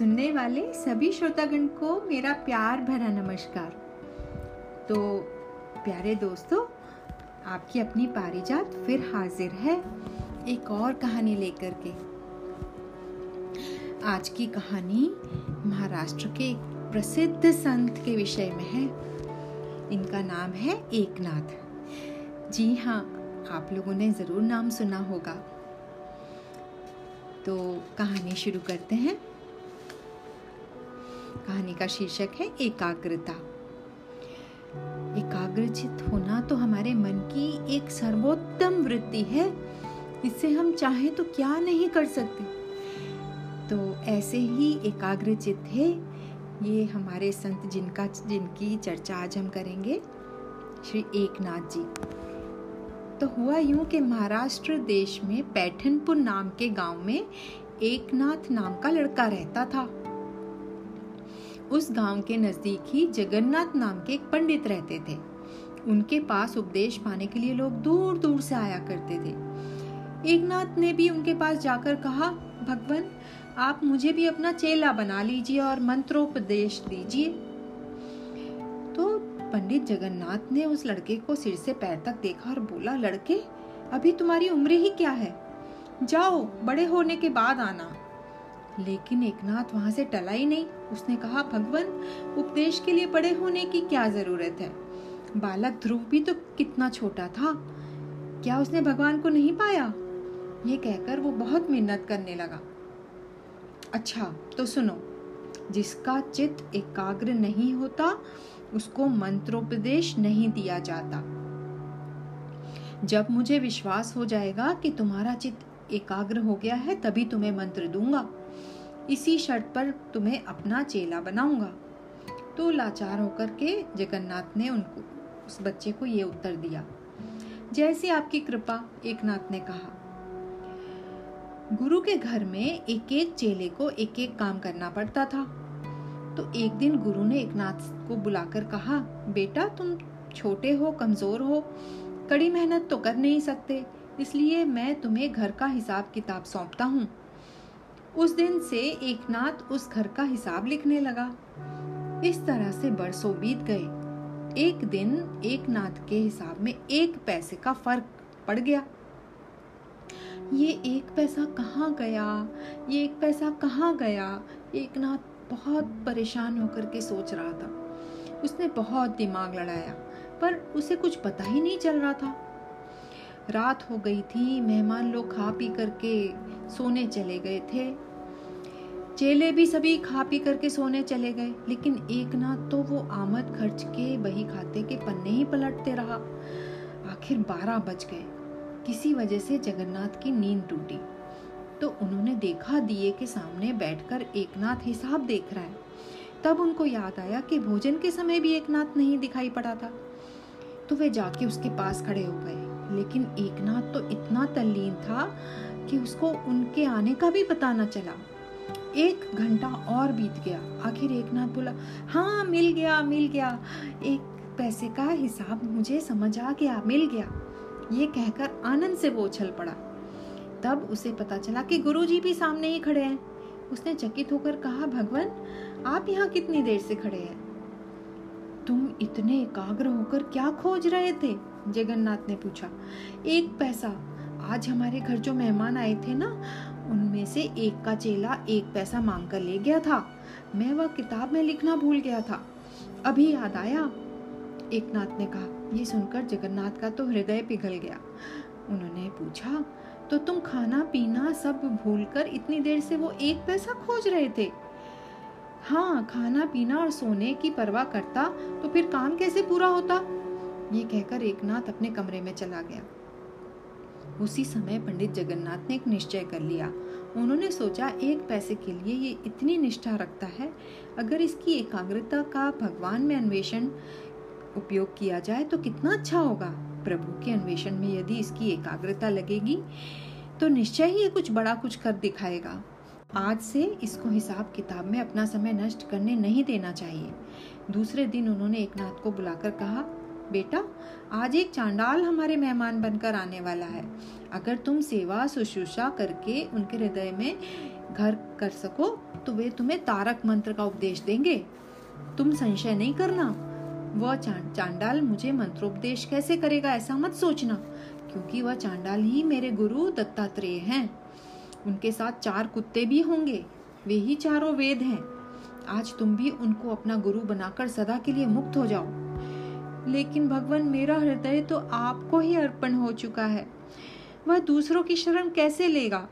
सुनने वाले सभी श्रोतागण को मेरा प्यार भरा नमस्कार। तो प्यारे दोस्तों, आपकी अपनी पारिजात फिर हाजिर है एक और कहानी लेकर के। आज की कहानी महाराष्ट्र के प्रसिद्ध संत के विषय में है। इनका नाम है एकनाथ। जी हाँ आप लोगों ने ज़रूर नाम सुना होगा। तो कहानी शुरू करते हैं। कहानी का शीर्षक है एकाग्रता। एकाग्रचित होना तो हमारे मन की एक सर्वोत्तम वृत्ति है। इससे हम चाहें तो क्या नहीं कर सकते। तो ऐसे ही एकाग्रचित थे ये हमारे संत जिनका, जिनकी चर्चा आज हम करेंगे, श्री एकनाथ जी। तो हुआ यूँ कि महाराष्ट्र देश में पैठनपुर नाम के गाँव में एकनाथ नाम का लड़का रहता था। उस गाँव के नज़दीक ही जगन्नाथ नाम के एक पंडित रहते थे। उनके पास उपदेश पाने के लिए लोग दूर दूर से आया करते थे। एकनाथ ने भी उनके पास जाकर कहा, भगवान, आप मुझे भी अपना चेला बना लीजिए और मंत्रोपदेश दीजिए। तो पंडित जगन्नाथ ने उस लड़के को सिर से पैर तक देखा और बोला, लड़के, अभी तुम्हारी उम्र ही क्या है? जाओ, बड़े होने के बाद आना। लेकिन एकनाथ वहाँ से टला ही नहीं। उसने कहा, भगवान, उपदेश के लिए बड़े होने की क्या ज़रूरत है? बालक ध्रुव भी तो कितना छोटा था। क्या उसने भगवान को नहीं पाया? ये कहकर वो बहुत मेहनत करने लगा। अच्छा तो सुनो, जिसका चित्त एकाग्र नहीं होता, उसको मंत्रोपदेश नहीं दिया जाता। जब मुझे विश्वास हो जाएगा कि तुम्हारा चित्त एकाग्र हो गया है, तभी तुम्हें मंत्र दूँगा। इसी शर्त पर तुम्हें अपना चेला बनाऊँगा। तो लाचार होकर के जगन्नाथ ने उनको, उस बच्चे को ये उत्तर दिया। जैसे आपकी कृपा एक नाथ ने कहा। गुरु के घर में एक एक चेले को एक एक काम करना पड़ता था। तो एक दिन गुरु ने एक नाथ को बुलाकर कहा, बेटा, तुम छोटे हो, कमज़ोर हो, कड़ी मेहनत तो कर नहीं सकते, इसलिए मैं तुम्हें घर का हिसाब किताब सौंपता हूँ। उस दिन से एक नाथ उस घर का हिसाब लिखने लगा। इस तरह से बरसों बीत गए। एक दिन एक नाथ के हिसाब में एक पैसे का फ़र्क पड़ गया। ये एक पैसा कहाँ गया? ये एक पैसा कहाँ गया? एक नाथ बहुत परेशान होकर के सोच रहा था। उसने बहुत दिमाग लड़ाया, पर उसे कुछ पता ही नहीं चल रहा था। रात हो गई थी, मेहमान लोग खा पी करके सोने चले गए थे। चेले भी सभी खा पी करके सोने चले गए, लेकिन एक ना तो वो आमद खर्च के बही खाते के पन्ने ही पलटते रहा। आखिर बारह बज गए। किसी वजह से जगन्नाथ की नींद टूटी। तो उन्होंने देखा दिए के सामने बैठकर एकनाथ हिसाब देख रहा है। तब उनको याद आया कि भोजन के समय भी एकनाथ नहीं दिखाई पड़ा था। तो वे जाके उसके पास खड़े हो गए। लेकिन एकनाथ तो इतना तल्लीन था कि उसको उनके आने का भी पता न चला। एक घंटा और बीत गया। आखिर एक नाथ बोला हाँ मिल गया मिल गया। एक पैसे का हिसाब मुझे समझ आ गया, मिल गया। ये कहकर आनंद से वो उछल पड़ा। तब उसे पता चला कि गुरुजी भी सामने ही खड़े हैं। उसने चकित होकर कहा, भगवान, आप यहाँ कितनी देर से खड़े हैं? तुम इतने एकाग्र होकर क्या खोज रहे थे? जगन्नाथ ने पूछा, एक पैसा, आज हमारे घर जो मेहमान आए थे ना, उनमें से एक का चेला एक पैसा मांग कर ले गया था। मैं वह किताब में लिखना भूल गया था। अभी याद आया? एक नाथ ने कहा, ये सुनकर जगन्नाथ का तो हृदय पिघल गया। उन्होंने पूछा तो तुम खाना, पीना सब भूलकर इतनी देर से वो एक पैसा खोज रहे थे? हाँ खाना, पीना और सोने की परवाह करता तो फिर काम कैसे पूरा होता? ये कहकर एक नाथ अपने कमरे में चला गया। उसी समय पंडित जगन्नाथ ने एक निश्चय कर लिया। उन्होंने सोचा, एक पैसे के लिए ये इतनी निष्ठा रखता है, अगर इसकी एकाग्रता का भगवान में अन्वेषण उपयोग किया जाए तो कितना अच्छा होगा। प्रभु के अन्वेषण में यदि इसकी एकाग्रता लगेगी तो निश्चय ही ये कुछ बड़ा कुछ कर दिखाएगा। आज से इसको हिसाब किताब में अपना समय नष्ट करने नहीं देना चाहिए। दूसरे दिन उन्होंने एक नाथ को बुलाकर कहा बेटा, आज एक चांडाल हमारे मेहमान बनकर आने वाला है। अगर तुम सेवा शुश्रूषा करके उनके हृदय में घर कर सको तो वे तुम्हें तारक मंत्र का उपदेश देंगे। तुम संशय नहीं करना। वह चांडाल मुझे मंत्रोपदेश कैसे करेगा ऐसा मत सोचना, क्योंकि वह चांडाल ही मेरे गुरु दत्तात्रेय हैं। उनके साथ चार कुत्ते भी होंगे। वे ही चारों वेद हैं। आज तुम भी उनको अपना गुरु बनाकर सदा के लिए मुक्त हो जाओ। लेकिन भगवान, मेरा हृदय तो आपको ही अर्पण हो चुका है। वह दूसरों की शरण कैसे लेगा?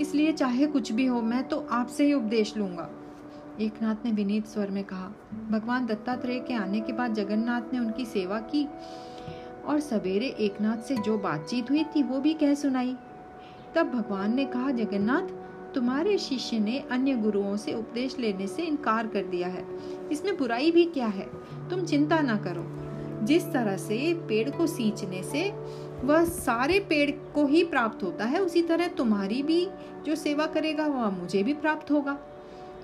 इसलिए चाहे कुछ भी हो, मैं तो आपसे ही उपदेश लूँगा। एक नाथ ने विनीत स्वर में कहा, भगवान दत्तात्रेय के आने के बाद जगन्नाथ ने उनकी सेवा की और सवेरे एकनाथ से जो बातचीत हुई थी, वो भी कह सुनाई। तब भगवान ने कहा, जगन्नाथ तुम्हारे शिष्य ने अन्य गुरुओं से उपदेश लेने से इनकार कर दिया है। इसमें बुराई भी क्या है? तुम चिंता ना करो। जिस तरह से पेड़ को सींचने से वह सारे पेड़ को ही प्राप्त होता है, उसी तरह तुम्हारी भी जो सेवा करेगा वह मुझे भी प्राप्त होगा।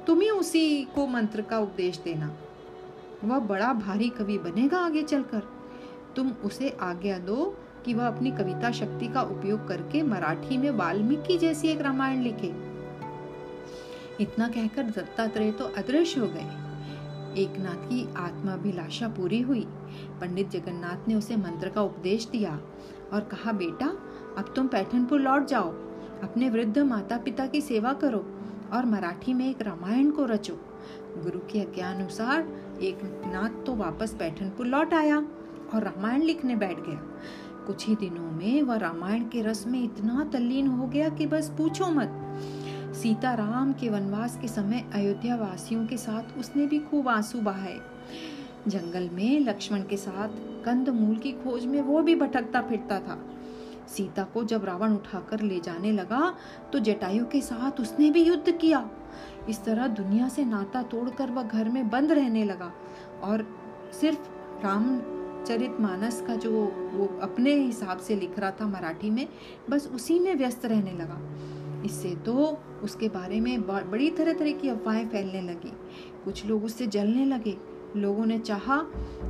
तुम ही उसी को मंत्र का उपदेश देना। वह बड़ा भारी कवि बनेगा आगे चलकर। तुम उसे आज्ञा दो कि वह अपनी कविता शक्ति का उपयोग करके मराठी में वाल्मीकि जैसी एक रामायण लिखे। इतना कहकर दत्तात्रेय तो अदृश्य हो गए। एकनाथ की आत्माभिलाषा पूरी हुई। पंडित जगन्नाथ ने उसे मंत्र का उपदेश दिया और कहा, बेटा, अब तुम पैठनपुर लौट जाओ। अपने वृद्ध माता पिता की सेवा करो और मराठी में एक रामायण को रचो। गुरु की आज्ञा अनुसार एक नाथ तो वापस पैठनपुर लौट आया और रामायण लिखने बैठ गया। कुछ ही दिनों में वह रामायण के रस में इतना तल्लीन हो गया कि बस पूछो मत। सीता राम के वनवास के समय अयोध्या वासियों के साथ उसने भी खूब आँसू बहाए। जंगल में लक्ष्मण के साथ कंद मूल की खोज में वो भी भटकता फिरता था। सीता को जब रावण उठाकर ले जाने लगा तो जटायु के साथ उसने भी युद्ध किया। इस तरह दुनिया से नाता तोड़कर वह घर में बंद रहने लगा और सिर्फ़ रामचरित मानस का जो वो अपने हिसाब से लिख रहा था मराठी में, बस उसी में व्यस्त रहने लगा। इससे तो उसके बारे में बड़ी तरह तरह की अफवाहें फैलने लगी। कुछ लोग उससे जलने लगे। लोगों ने चाहा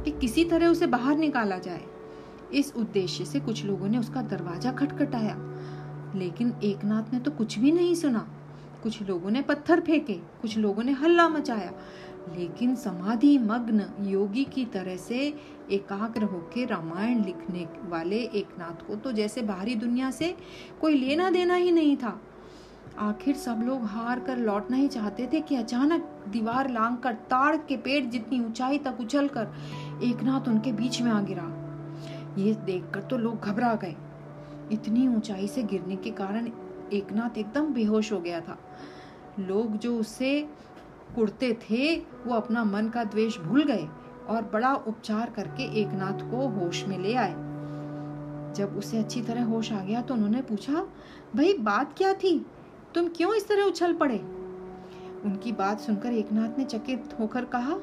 कि किसी तरह उसे बाहर निकाला जाए। इस उद्देश्य से कुछ लोगों ने उसका दरवाज़ा खटखटाया। लेकिन एकनाथ ने तो कुछ भी नहीं सुना। कुछ लोगों ने पत्थर फेंके, कुछ लोगों ने हल्ला मचाया। लेकिन समाधि मग्न योगी की तरह से एकाग्र होकर रामायण लिखने वाले एकनाथ को तो जैसे बाहरी दुनिया से कोई लेना देना ही नहीं था। आखिर सब लोग हार कर लौटना ही चाहते थे कि अचानक दीवार लांग कर ताड़ के पेड़ जितनी ऊंचाई तक उछल कर एकनाथ उनके बीच में आ गिरा। ये देखकर तो लोग घबरा गए। इतनी ऊंचाई से गिरने के कारण एकनाथ एकदम बेहोश हो गया था। लोग जो उससे कुड़ते थे, वो अपना मन का द्वेष भूल गए और बड़ा उपचार करके एकनाथ को होश में ले आए। जब उसे अच्छी तरह होश आ गया तो उन्होंने पूछा, भाई, बात क्या थी? तुम क्यों इस तरह उछल पड़े? उनकी बात सुनकर एकनाथ ने चकित होकर कहा,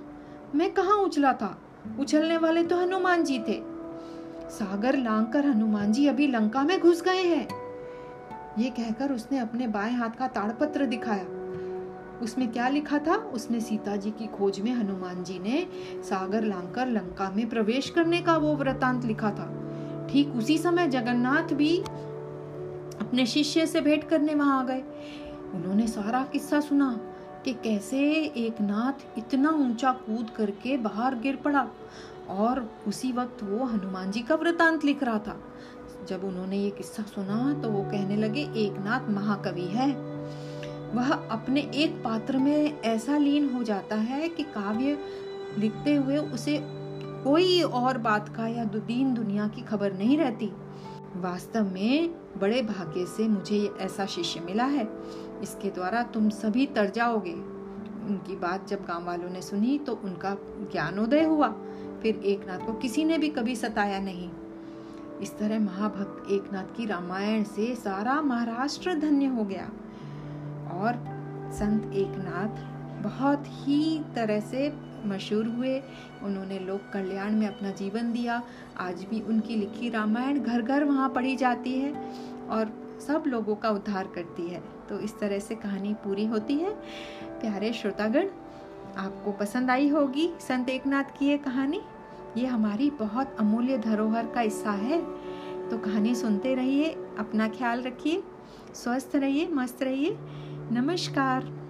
मैं कहा उछला था? उछलने वाले तो हनुमान जी थे। सागर लांग कर हनुमान जी अभी लंका में घुस गए हैं। ये कहकर उसने अपने बाएँ हाथ का ताड़पत्र दिखाया। उसमें क्या लिखा था? उसमें सीता जी की खोज में हनुमान जी ने सागर लांकर लंका में प्रवेश करने का वो वृतांत लिखा था। ठीक उसी समय जगन्नाथ भी अपने शिष्य से भेंट करने वहाँ आ गए। उन्होंने सारा किस्सा सुना कि कैसे एक नाथ इतना ऊँचा कूद करके बाहर गिर पड़ा और उसी वक्त वो हनुमान जी का वृतांत लिख रहा था। जब उन्होंने ये किस्सा सुना तो वो कहने लगे, एक नाथ महाकवि है। वह अपने एक पात्र में ऐसा लीन हो जाता है कि काव्य लिखते हुए उसे कोई और बात का या दीन दुनिया की खबर नहीं रहती। वास्तव में बड़े भाग्य से मुझे ऐसा शिष्य मिला है। इसके द्वारा तुम सभी तर जाओगे। उनकी बात जब गाँव वालों ने सुनी तो उनका ज्ञानोदय हुआ। फिर एकनाथ को किसी ने भी कभी सताया नहीं। इस तरह महाभक्त एकनाथ की रामायण से सारा महाराष्ट्र धन्य हो गया। और संत एकनाथ बहुत ही तरह से मशहूर हुए। उन्होंने लोक कल्याण में अपना जीवन दिया। आज भी उनकी लिखी रामायण घर घर वहाँ पढ़ी जाती है और सब लोगों का उद्धार करती है। तो इस तरह से कहानी पूरी होती है। प्यारे श्रोतागण, आपको पसंद आई होगी संत एकनाथ की ये कहानी। ये हमारी बहुत अमूल्य धरोहर का हिस्सा है। तो कहानी सुनते रहिए, अपना ख्याल रखिए, स्वस्थ रहिए, मस्त रहिए। नमस्कार।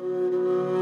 う